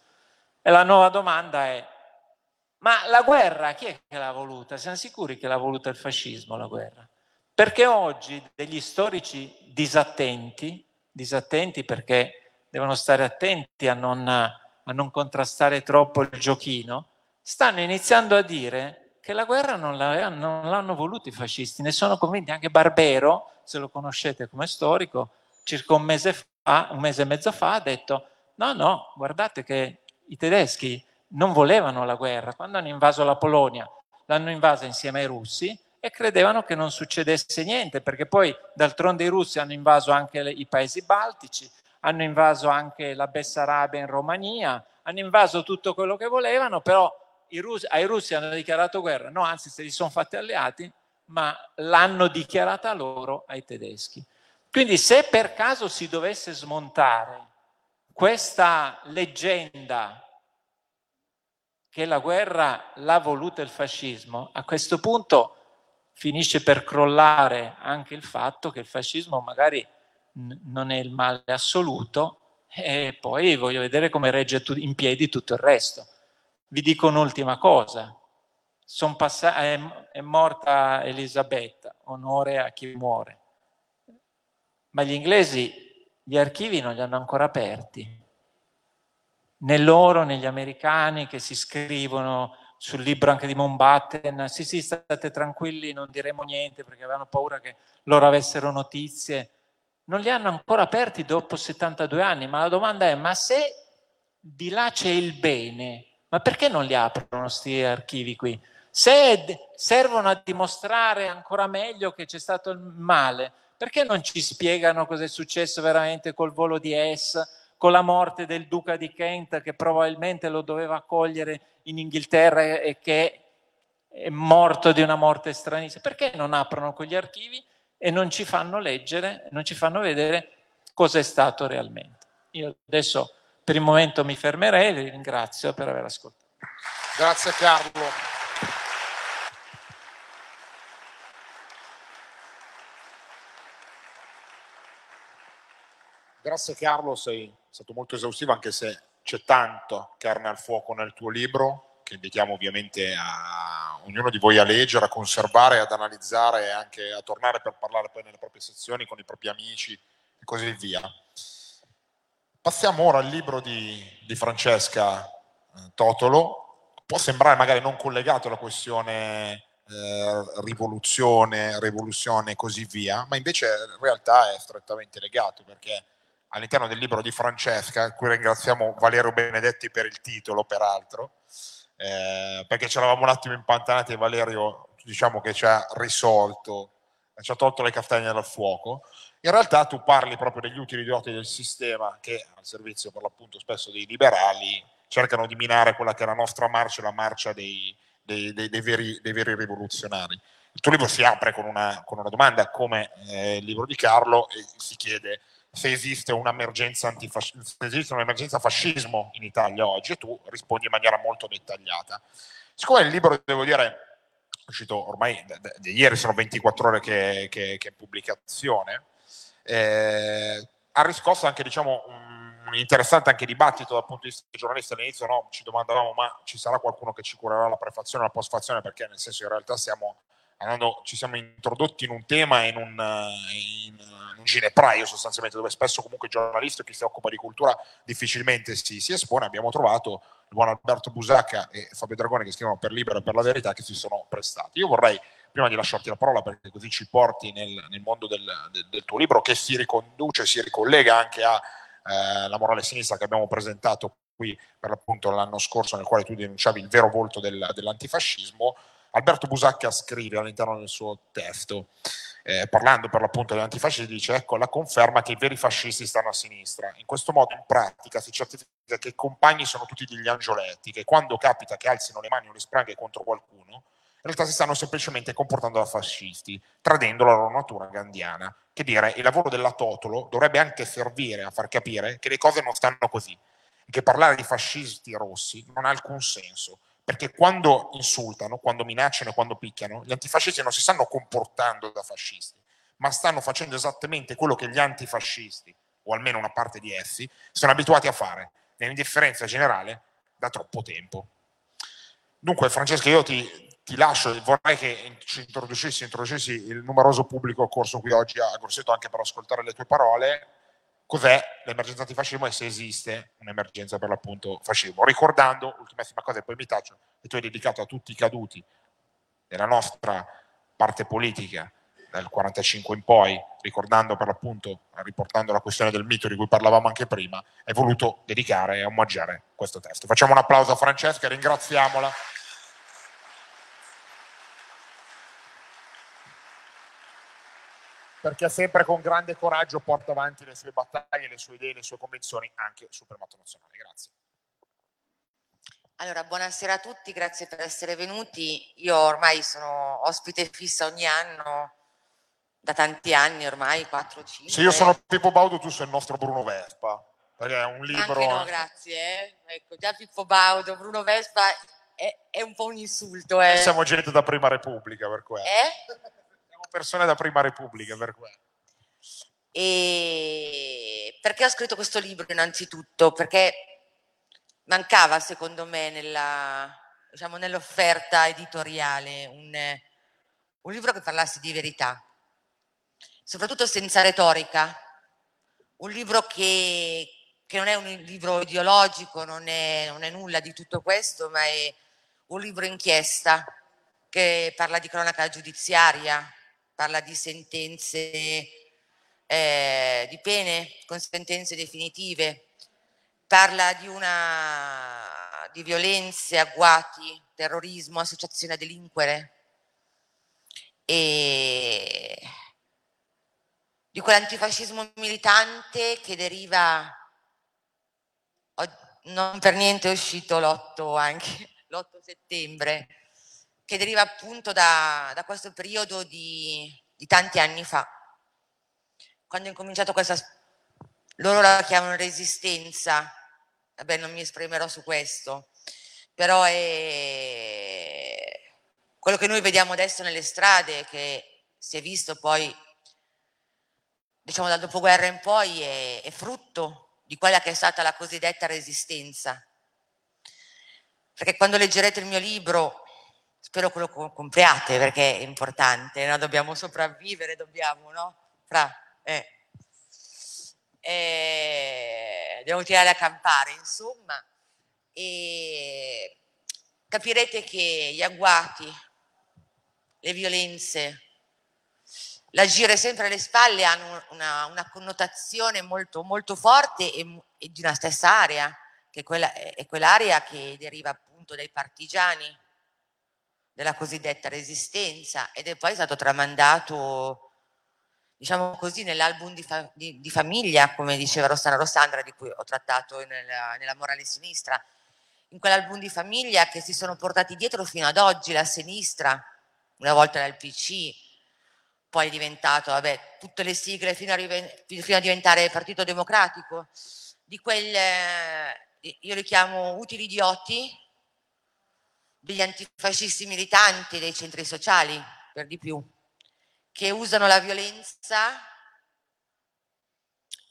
E la nuova domanda è, ma la guerra chi è che l'ha voluta? Siamo sicuri che l'ha voluta il fascismo la guerra? Perché oggi degli storici disattenti, disattenti perché devono stare attenti a non, a non contrastare troppo il giochino, stanno iniziando a dire che la guerra non, non l'hanno voluta i fascisti, ne sono convinti anche Barbero, se lo conoscete come storico, circa un mese fa, un mese e mezzo fa, ha detto no, no, guardate che i tedeschi non volevano la guerra, quando hanno invaso la Polonia l'hanno invasa insieme ai russi e credevano che non succedesse niente, perché poi d'altronde i russi hanno invaso anche i paesi baltici, hanno invaso anche la Bessarabia in Romania, hanno invaso tutto quello che volevano, però russi, ai russi hanno dichiarato guerra, no, anzi se li sono fatti alleati, ma l'hanno dichiarata loro ai tedeschi. Quindi se per caso si dovesse smontare questa leggenda che la guerra l'ha voluta il fascismo, a questo punto finisce per crollare anche il fatto che il fascismo magari non è il male assoluto e poi voglio vedere come regge in piedi tutto il resto. Vi dico un'ultima cosa. pass- è, è morta Elisabetta, onore a chi muore. Ma gli inglesi gli archivi non li hanno ancora aperti. Né loro né gli americani che si scrivono sul libro anche di Mountbatten, sì sì state tranquilli, non diremo niente perché avevano paura che loro avessero notizie. Non li hanno ancora aperti dopo 72 anni, ma la domanda è, ma se di là c'è il bene, ma perché non li aprono questi archivi qui? Se servono a dimostrare ancora meglio che c'è stato il male, perché non ci spiegano cosa è successo veramente col volo di S, con la morte del duca di Kent che probabilmente lo doveva accogliere in Inghilterra e che è morto di una morte stranissima? Perché non aprono quegli archivi e non ci fanno leggere, non ci fanno vedere cosa è stato realmente? Io adesso per il momento mi fermerei, vi ringrazio per aver ascoltato. Grazie Carlo. Grazie Carlo, sei stato molto esaustivo anche se c'è tanto carne al fuoco nel tuo libro che invitiamo ovviamente a ognuno di voi a leggere, a conservare, ad analizzare e anche a tornare per parlare poi nelle proprie sezioni con i propri amici e così via. Passiamo ora al libro di, di Francesca eh, Totolo. Può sembrare magari non collegato alla questione eh, rivoluzione, rivoluzione e così via, ma invece in realtà è strettamente legato perché all'interno del libro di Francesca, cui ringraziamo Valerio Benedetti per il titolo, peraltro, eh, perché ci eravamo un attimo impantanati e Valerio diciamo che ci ha risolto, ci ha tolto le castagne dal fuoco. In realtà tu parli proprio degli utili doti del sistema che al servizio per l'appunto spesso dei liberali cercano di minare quella che è la nostra marcia, la marcia dei, dei, dei, dei veri, veri, rivoluzionari. Il tuo libro si apre con una, con una domanda come eh, il libro di Carlo e si chiede se esiste un'emergenza, un'emergenza fascismo in Italia oggi e tu rispondi in maniera molto dettagliata. Siccome il libro, devo dire, è uscito ormai da, da, da ieri, sono 24 ore che, che, che è pubblicazione, eh, ha riscosso anche diciamo, un, un, interessante anche dibattito dal punto di vista dei giornalisti. All'inizio no, ci domandavamo ma ci sarà qualcuno che ci curerà la prefazione o la postfazione perché nel senso in realtà stiamo andando, ci siamo introdotti in un tema, in un, in, in un ginepraio sostanzialmente dove spesso comunque i giornalisti o chi si occupa di cultura difficilmente si, si espone. Abbiamo trovato il buon Alberto Busacca e Fabio Dragone che scrivono per Libero e per la Verità che si sono prestati. Io vorrei prima di lasciarti la parola perché così ci porti nel, nel mondo del, del, del, tuo libro che si riconduce, si ricollega anche a eh, morale sinistra che abbiamo presentato qui per l'appunto l'anno scorso nel quale tu denunciavi il vero volto del, dell'antifascismo. Alberto Busacca scrive all'interno del suo testo, eh, parlando per l'appunto degli antifascisti, dice ecco la conferma che i veri fascisti stanno a sinistra. In questo modo in pratica si certifica che i compagni sono tutti degli angioletti, che quando capita che alzino le mani o le spranghe contro qualcuno, in realtà si stanno semplicemente comportando da fascisti, tradendo la loro natura gandiana. Che dire, il lavoro della Totolo dovrebbe anche servire a far capire che le cose non stanno così, che parlare di fascisti rossi non ha alcun senso, perché quando insultano, quando minacciano e quando picchiano, gli antifascisti non si stanno comportando da fascisti, ma stanno facendo esattamente quello che gli antifascisti, o almeno una parte di essi, sono abituati a fare, nell'indifferenza generale, da troppo tempo. Dunque, Francesca, io ti, ti lascio, vorrei che ci introducessi, introducessi il numeroso pubblico corso qui oggi a Grosseto anche per ascoltare le tue parole. Cos'è l'emergenza antifascismo e se esiste un'emergenza per l'appunto fascismo? Ricordando, ultimissima cosa e poi mi taccio, che tu hai dedicato a tutti i caduti della nostra parte politica dal 45 in poi, ricordando per l'appunto, riportando la questione del mito di cui parlavamo anche prima, hai voluto dedicare e omaggiare questo testo. Facciamo un applauso a Francesca, ringraziamola. Perché sempre con grande coraggio porta avanti le sue battaglie, le sue idee, le sue convinzioni anche sul primato nazionale. Grazie. Allora, buonasera a tutti, grazie per essere venuti. Io ormai sono ospite fissa ogni anno, da tanti anni ormai, 4-5. Se io sono Pippo Baudo, tu sei il nostro Bruno Vespa, perché è un libro... Anche no, grazie. Eh. Ecco, già Pippo Baudo, Bruno Vespa è, è un po' un insulto. Eh. Siamo gente da Prima Repubblica, per quello. Eh? Persone da prima repubblica per quello. E perché ho scritto questo libro innanzitutto? Perché mancava secondo me nella diciamo, nell'offerta editoriale un, un libro che parlasse di verità, soprattutto senza retorica, un libro che, che non è un libro ideologico, non è, non è nulla di tutto questo, ma è un libro inchiesta che parla di cronaca giudiziaria, parla di sentenze, eh, di pene con sentenze definitive, parla di una di violenze, agguati, terrorismo, associazione a delinquere. E di quell'antifascismo militante che deriva non per niente è uscito l'8 anche l'8 settembre che deriva appunto da, da questo periodo di, di tanti anni fa quando ho incominciato questa loro la chiamano resistenza vabbè non mi esprimerò su questo, però è quello che noi vediamo adesso nelle strade, che si è visto poi, diciamo dal dopoguerra in poi, è, è frutto di quella che è stata la cosiddetta resistenza. Perché quando leggerete il mio libro, spero che lo compriate perché è importante, no? dobbiamo sopravvivere, dobbiamo, no? Fra, eh eh, devo tirare a campare, insomma, e capirete che gli agguati, le violenze, l'agire sempre alle spalle hanno una, una connotazione molto, molto forte e, e, di una stessa area, che è, quella, è quell'area che deriva appunto dai partigiani della cosiddetta resistenza ed è poi stato tramandato diciamo così, nell'album di, fa- di, di, famiglia, come diceva Rossana Rossandra, di cui ho trattato nella, nella Morale Sinistra, in quell'album di famiglia che si sono portati dietro fino ad oggi la sinistra, una volta il PC, poi è diventato, vabbè, tutte le sigle fino a, fino a diventare Partito Democratico, di quel, io li chiamo utili idioti, degli antifascisti militanti, dei centri sociali, per di più che usano la violenza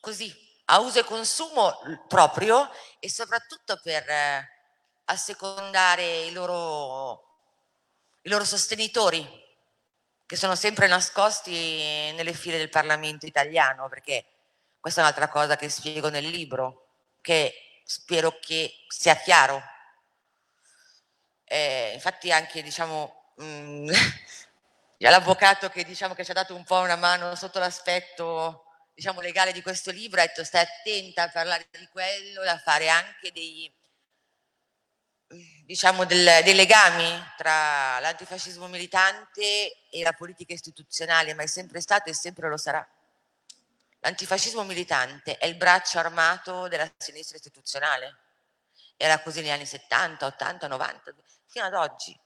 così a uso e consumo proprio e soprattutto per eh, assecondare i loro, i loro sostenitori che sono sempre nascosti nelle file del Parlamento italiano perché questa è un'altra cosa che spiego nel libro che spero che sia chiaro eh, infatti anche diciamo mh, mm, l'avvocato che diciamo che ci ha dato un po' una mano sotto l'aspetto diciamo legale di questo libro ha detto stai attenta a parlare di quello e a fare anche dei diciamo del, dei legami tra l'antifascismo militante e la politica istituzionale ma è sempre stato e sempre lo sarà. L'antifascismo militante è il braccio armato della sinistra istituzionale era così negli anni 70, 80, 90 fino ad oggi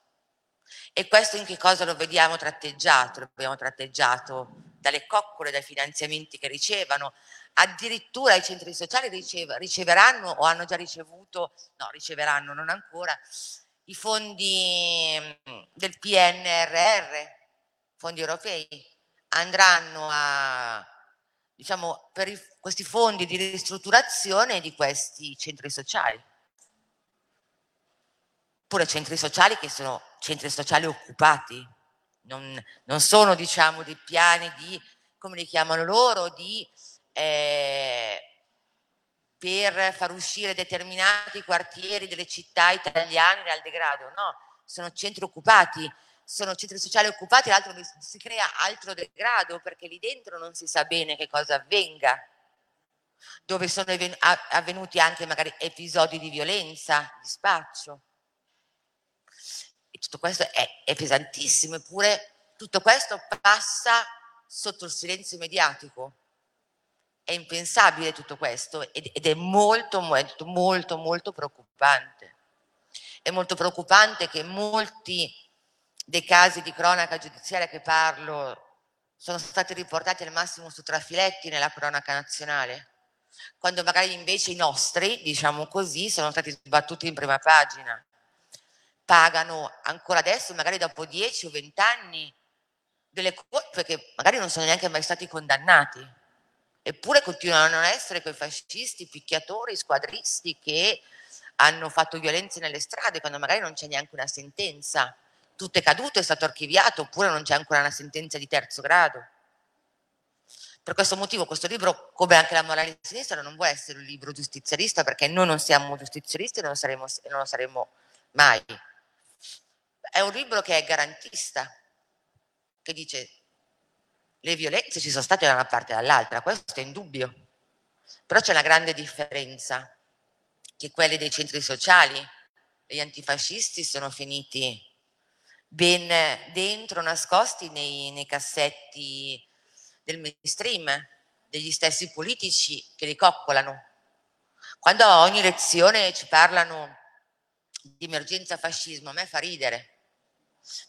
e questo in che cosa lo vediamo tratteggiato? Lo vediamo tratteggiato dalle coccole, dai finanziamenti che ricevono, addirittura i centri sociali riceveranno o hanno già ricevuto, no riceveranno non ancora, i fondi mm, del PNRR, fondi europei, andranno a, diciamo, per i, questi fondi di ristrutturazione di questi centri sociali. Pure centri sociali che sono centri sociali occupati, non, non sono diciamo dei piani di, come li chiamano loro, di, eh, per far uscire determinati quartieri delle città italiane dal degrado, no, sono centri occupati, sono centri sociali occupati, l'altro si crea altro degrado perché lì dentro non si sa bene che cosa avvenga, dove sono avvenuti anche magari episodi di violenza, di spaccio tutto questo è, è pesantissimo, eppure tutto questo passa sotto il silenzio mediatico. È impensabile tutto questo ed, ed è molto, molto, molto, molto preoccupante. È molto preoccupante che molti dei casi di cronaca giudiziaria che parlo sono stati riportati al massimo su trafiletti nella cronaca nazionale, quando magari invece i nostri, diciamo così, sono stati sbattuti in prima pagina pagano ancora adesso, magari dopo 10 o 20 anni, delle colpe che magari non sono neanche mai stati condannati. Eppure continuano a essere quei fascisti, picchiatori, squadristi che hanno fatto violenze nelle strade quando magari non c'è neanche una sentenza. Tutto è caduto, è stato archiviato, oppure non c'è ancora una sentenza di terzo grado. Per questo motivo questo libro, come anche la morale di sinistra, non vuole essere un libro giustizialista perché noi non siamo giustizialisti e non, saremo, non lo saremo mai. È un libro che è garantista, che dice le violenze ci sono state da una parte e dall'altra, questo è indubbio. Però c'è una grande differenza, che quelli dei centri sociali, gli antifascisti sono finiti ben dentro, nascosti nei, nei cassetti del mainstream, degli stessi politici che li coccolano. Quando a ogni lezione ci parlano di emergenza fascismo, a me fa ridere,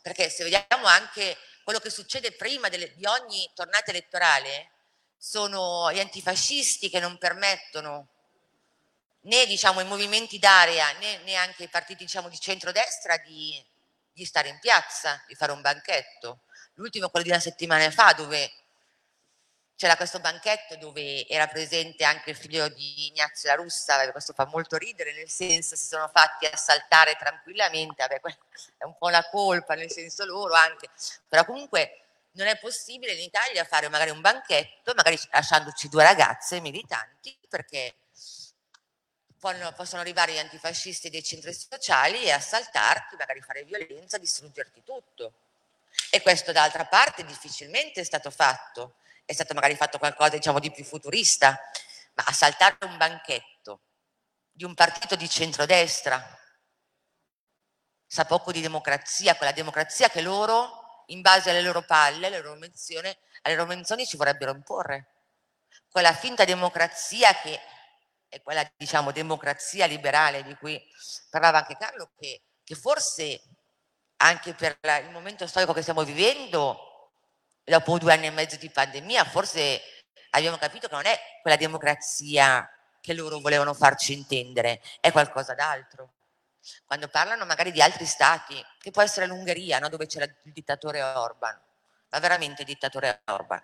perché se vediamo anche quello che succede prima delle, di ogni tornata elettorale, sono gli antifascisti che non permettono né diciamo, i movimenti d'area né neanche i partiti diciamo, di centrodestra di, di stare in piazza, di fare un banchetto. L'ultimo quello di una settimana fa dove c'era questo banchetto dove era presente anche il figlio di Ignazio La Russa, questo fa molto ridere, nel senso si sono fatti assaltare tranquillamente, vabbè, è un po' la colpa, nel senso loro anche, però comunque non è possibile in Italia fare magari un banchetto, magari lasciandoci due ragazze militanti, perché possono arrivare gli antifascisti dei centri sociali e assaltarti, magari fare violenza, distruggerti tutto. E questo d'altra parte difficilmente è stato fatto è stato magari fatto qualcosa diciamo, di più futurista, ma a saltare un banchetto di un partito di centrodestra sa poco di democrazia, quella democrazia che loro, in base alle loro palle, alle loro menzioni, alle loro menzioni ci vorrebbero imporre. Quella finta democrazia che è quella, diciamo, democrazia liberale di cui parlava anche Carlo, che, che forse anche per la, il momento storico che stiamo vivendo dopo due anni e mezzo di pandemia, forse abbiamo capito che non è quella democrazia che loro volevano farci intendere, è qualcosa d'altro. Quando parlano magari di altri stati, che può essere l'Ungheria, no? dove c'era il dittatore Orban, ma veramente il dittatore Orban,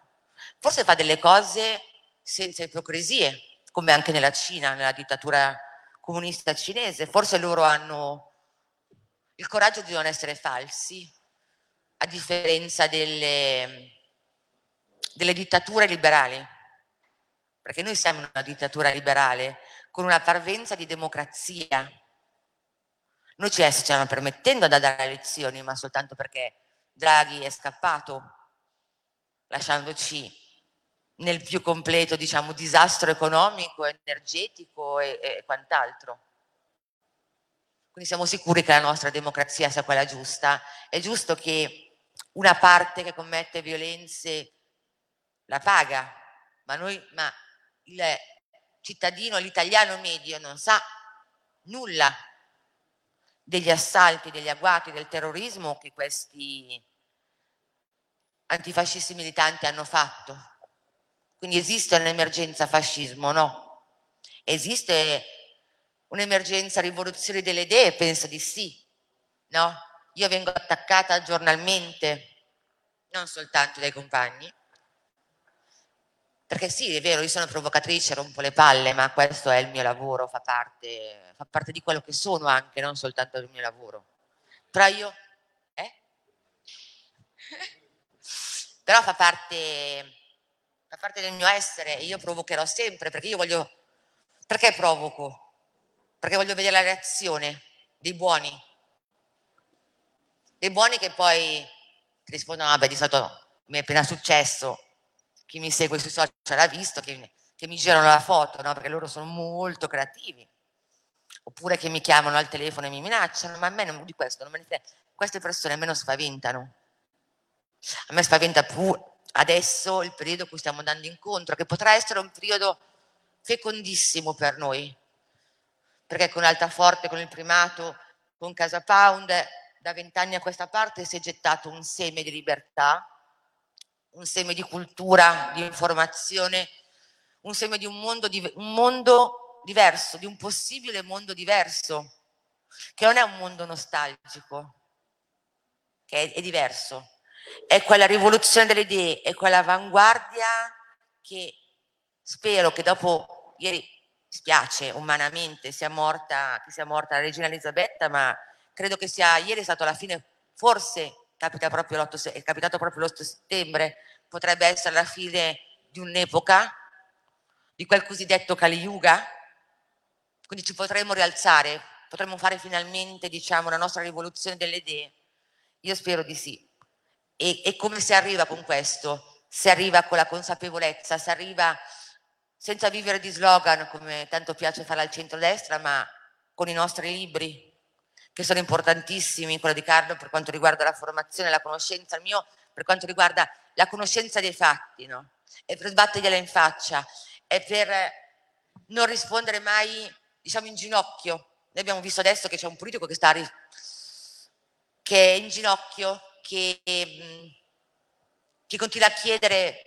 forse fa delle cose senza ipocrisie, come anche nella Cina, nella dittatura comunista cinese, forse loro hanno il coraggio di non essere falsi, a differenza delle, delle dittature liberali, perché noi siamo una dittatura liberale con una parvenza di democrazia. Noi ci stiamo permettendo di dare lezioni, ma soltanto perché Draghi è scappato, lasciandoci nel più completo diciamo, disastro economico, energetico e, e quant'altro. Quindi siamo sicuri che la nostra democrazia sia quella giusta. È giusto che una parte che commette violenze la paga, ma, noi, ma il cittadino, l'italiano medio non sa nulla degli assalti, degli agguati, del terrorismo che questi antifascisti militanti hanno fatto. Quindi esiste un'emergenza fascismo? No. Esiste un'emergenza rivoluzione delle idee? Penso di sì. No? Io vengo attaccata giornalmente, non soltanto dai compagni, perché sì, è vero, io sono provocatrice, rompo le palle, ma questo è il mio lavoro, fa parte, fa parte di quello che sono anche, non soltanto del mio lavoro. Però io... Eh? Però fa parte, fa parte del mio essere io provocherò sempre, perché io voglio... Perché provoco? Perché voglio vedere la reazione dei buoni. Dei buoni che poi rispondono, vabbè, di solito mi è appena successo, chi mi segue sui social ha visto che, che mi girano la foto, no? perché loro sono molto creativi. Oppure che mi chiamano al telefono e mi minacciano, ma a me non, di questo non me ne. Queste persone a me non spaventano. A me spaventa più adesso il periodo a cui stiamo andando incontro, che potrà essere un periodo fecondissimo per noi. Perché con Altaforte, con il primato, con Casa Pound, da vent'anni a questa parte si è gettato un seme di libertà, un seme di cultura, di informazione, un seme di un mondo, di, un mondo diverso, di un possibile mondo diverso, che non è un mondo nostalgico, che è, è diverso. È quella rivoluzione delle idee, è quell'avanguardia che spero che dopo ieri spiace umanamente sia morta, sia morta la regina Elisabetta, ma credo che sia ieri è stato alla fine, forse capita proprio è capitato proprio l'8 settembre, potrebbe essere la fine di un'epoca, di quel cosiddetto Kali Yuga, quindi ci potremmo rialzare, potremmo fare finalmente diciamo, la nostra rivoluzione delle idee. Io spero di sì. E, e come si arriva con questo? Si arriva con la consapevolezza, si arriva senza vivere di slogan come tanto piace fare al centrodestra, ma con i nostri libri, che sono importantissimi, quello di Carlo per quanto riguarda la formazione, la conoscenza, il mio per quanto riguarda la conoscenza dei fatti, no? E per sbattergliela in faccia, e per non rispondere mai, diciamo, in ginocchio. Noi abbiamo visto adesso che c'è un politico che sta che è in ginocchio, che, che continua a chiedere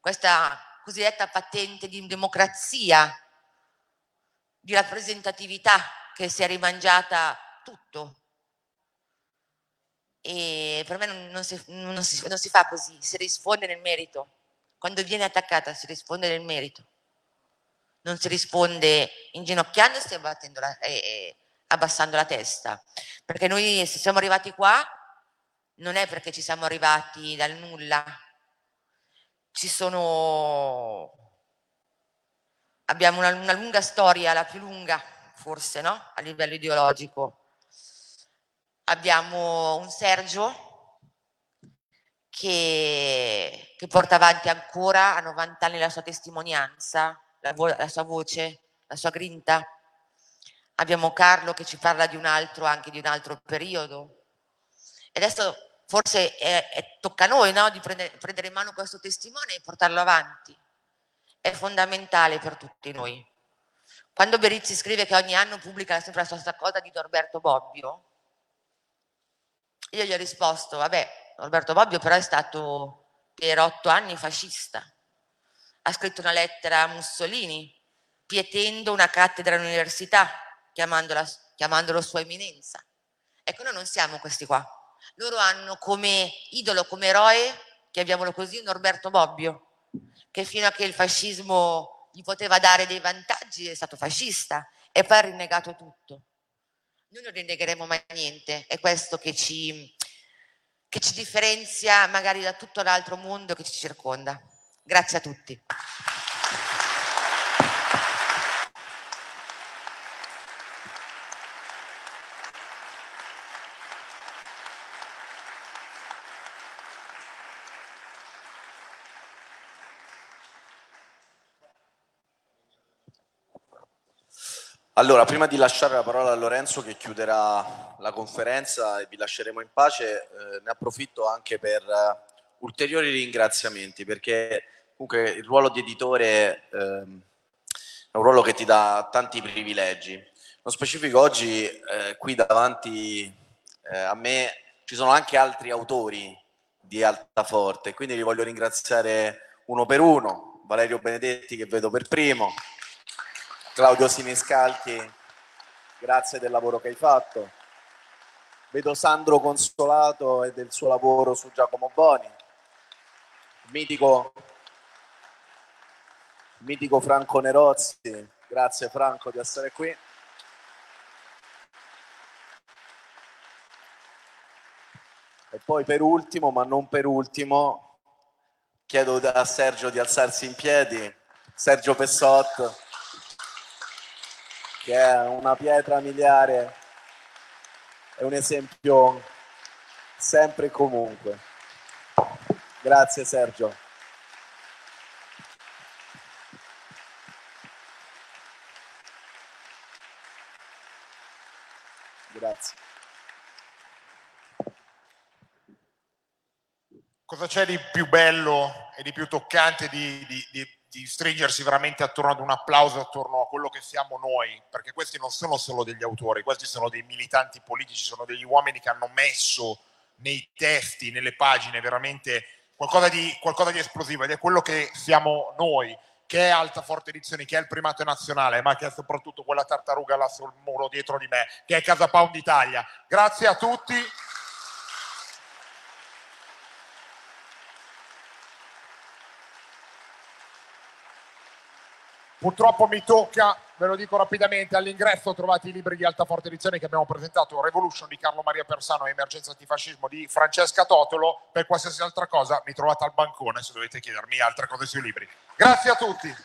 questa cosiddetta patente di democrazia, di rappresentatività che si è rimangiata tutto. E per me non, non, si, non, si, non si fa così, si risponde nel merito. Quando viene attaccata si risponde nel merito. Non si risponde inginocchiandosi e, la, abbassando la testa. Perché noi se siamo arrivati qua non è perché ci siamo arrivati dal nulla. Ci sono... Abbiamo una, una lunga storia, la più lunga forse, no? A livello ideologico. Abbiamo un Sergio che, che, porta avanti ancora a 90 anni la sua testimonianza, la, la sua voce, la sua grinta. Abbiamo Carlo che ci parla di un altro, anche di un altro periodo. E adesso forse è, è, tocca a noi no? di prendere, prendere in mano questo testimone e portarlo avanti. È fondamentale per tutti noi. Quando Berizzi scrive che ogni anno pubblica sempre la stessa cosa di Norberto Bobbio, io gli ho risposto, vabbè, Norberto Bobbio però è stato per otto anni fascista. Ha scritto una lettera a Mussolini, pietendo una cattedra all'università, chiamandolo sua eminenza. Ecco, noi non siamo questi qua. Loro hanno come idolo, come eroe, chiamiamolo così, Norberto Bobbio, che fino a che il fascismo gli poteva dare dei vantaggi è stato fascista e poi ha rinnegato tutto. Noi non rinnegheremo mai niente, è questo che ci, che ci differenzia magari da tutto l'altro mondo che ci circonda. Grazie a tutti. Allora, prima di lasciare la parola a Lorenzo che chiuderà la conferenza e vi lasceremo in pace, eh, ne approfitto anche per uh, ulteriori ringraziamenti perché comunque il ruolo di editore eh, è un ruolo che ti dà tanti privilegi. Nello specifico oggi eh, qui davanti eh, a me ci sono anche altri autori di Altaforte, quindi li voglio ringraziare uno per uno, Valerio Benedetti che vedo per primo, Claudio Siniscalchi, grazie del lavoro che hai fatto. Vedo Sandro Consolato e del suo lavoro su Giacomo Boni. Mitico, mitico Franco Nerozzi, grazie Franco di essere qui. E poi per ultimo, ma non per ultimo, chiedo a Sergio di alzarsi in piedi. Sergio Pessotto che è una pietra miliare, è un esempio sempre e comunque. Grazie Sergio. Grazie. Cosa c'è di più bello e di più toccante di, di, di di stringersi veramente attorno ad un applauso, attorno a quello che siamo noi, perché questi non sono solo degli autori, questi sono dei militanti politici, sono degli uomini che hanno messo nei testi, nelle pagine, veramente qualcosa di, qualcosa di esplosivo ed è quello che siamo noi, che è Alta Forte Edizioni, che è il primato nazionale, ma che è soprattutto quella tartaruga là sul muro dietro di me, che è Casa Pound Italia. Grazie a tutti. Purtroppo mi tocca ve lo dico rapidamente, all'ingresso trovate i libri di alta forte edizione che abbiamo presentato, Revolution di Carlo Maria Persano e Emergenza Antifascismo di Francesca Totolo, per qualsiasi altra cosa mi trovate al bancone se dovete chiedermi altre cose sui libri. Grazie a tutti.